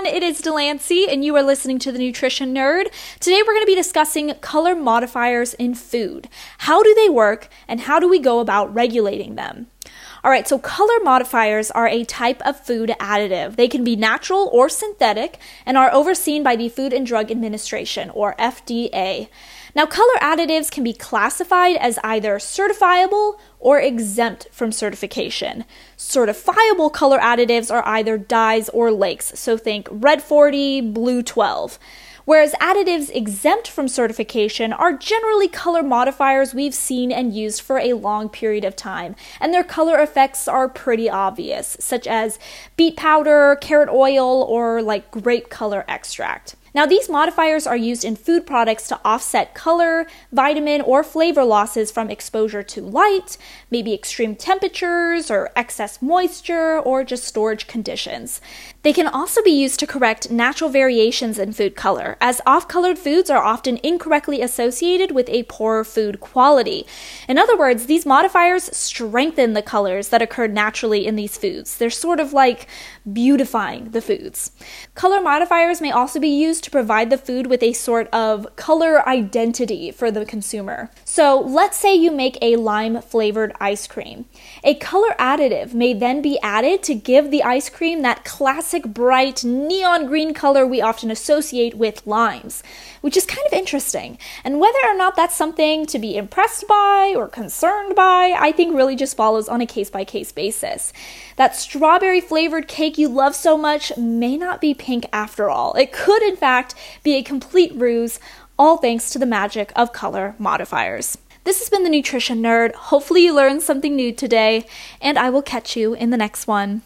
everyone, it is Delancey, and you are listening to the Nutrition Nerd. Today we're going to be discussing color modifiers in food. How do they work, and how do we go about regulating them? All right, so color modifiers are a type of food additive. They can be natural or synthetic and are overseen by the Food and Drug Administration, or FDA. Now, color additives can be classified as either certifiable or exempt from certification. Certifiable color additives are either dyes or lakes, so think red 40, blue 12. Whereas additives exempt from certification are generally color modifiers we've seen and used for a long period of time, and their color effects are pretty obvious, such as beet powder, carrot oil, or like grape color extract. Now, these modifiers are used in food products to offset color, vitamin, or flavor losses from exposure to light, maybe extreme temperatures, or excess moisture, or just storage conditions. They can also be used to correct natural variations in food color, as off colored foods are often incorrectly associated with a poor food quality. In other words, these modifiers strengthen the colors that occur naturally in these foods. They're sort of like beautifying the foods. Color modifiers may also be used to provide the food with a sort of color identity for the consumer. So, let's say you make a lime flavored ice cream. A color additive may then be added to give the ice cream that classic bright neon green color we often associate with limes, which is kind of interesting. And whether or not that's something to be impressed by or concerned by, I think really just follows on a case by case basis. That strawberry flavored cake you love so much may not be pink after all. It could, in fact, be a complete ruse, all thanks to the magic of color modifiers. This has been the Nutrition Nerd. Hopefully, you learned something new today, and I will catch you in the next one.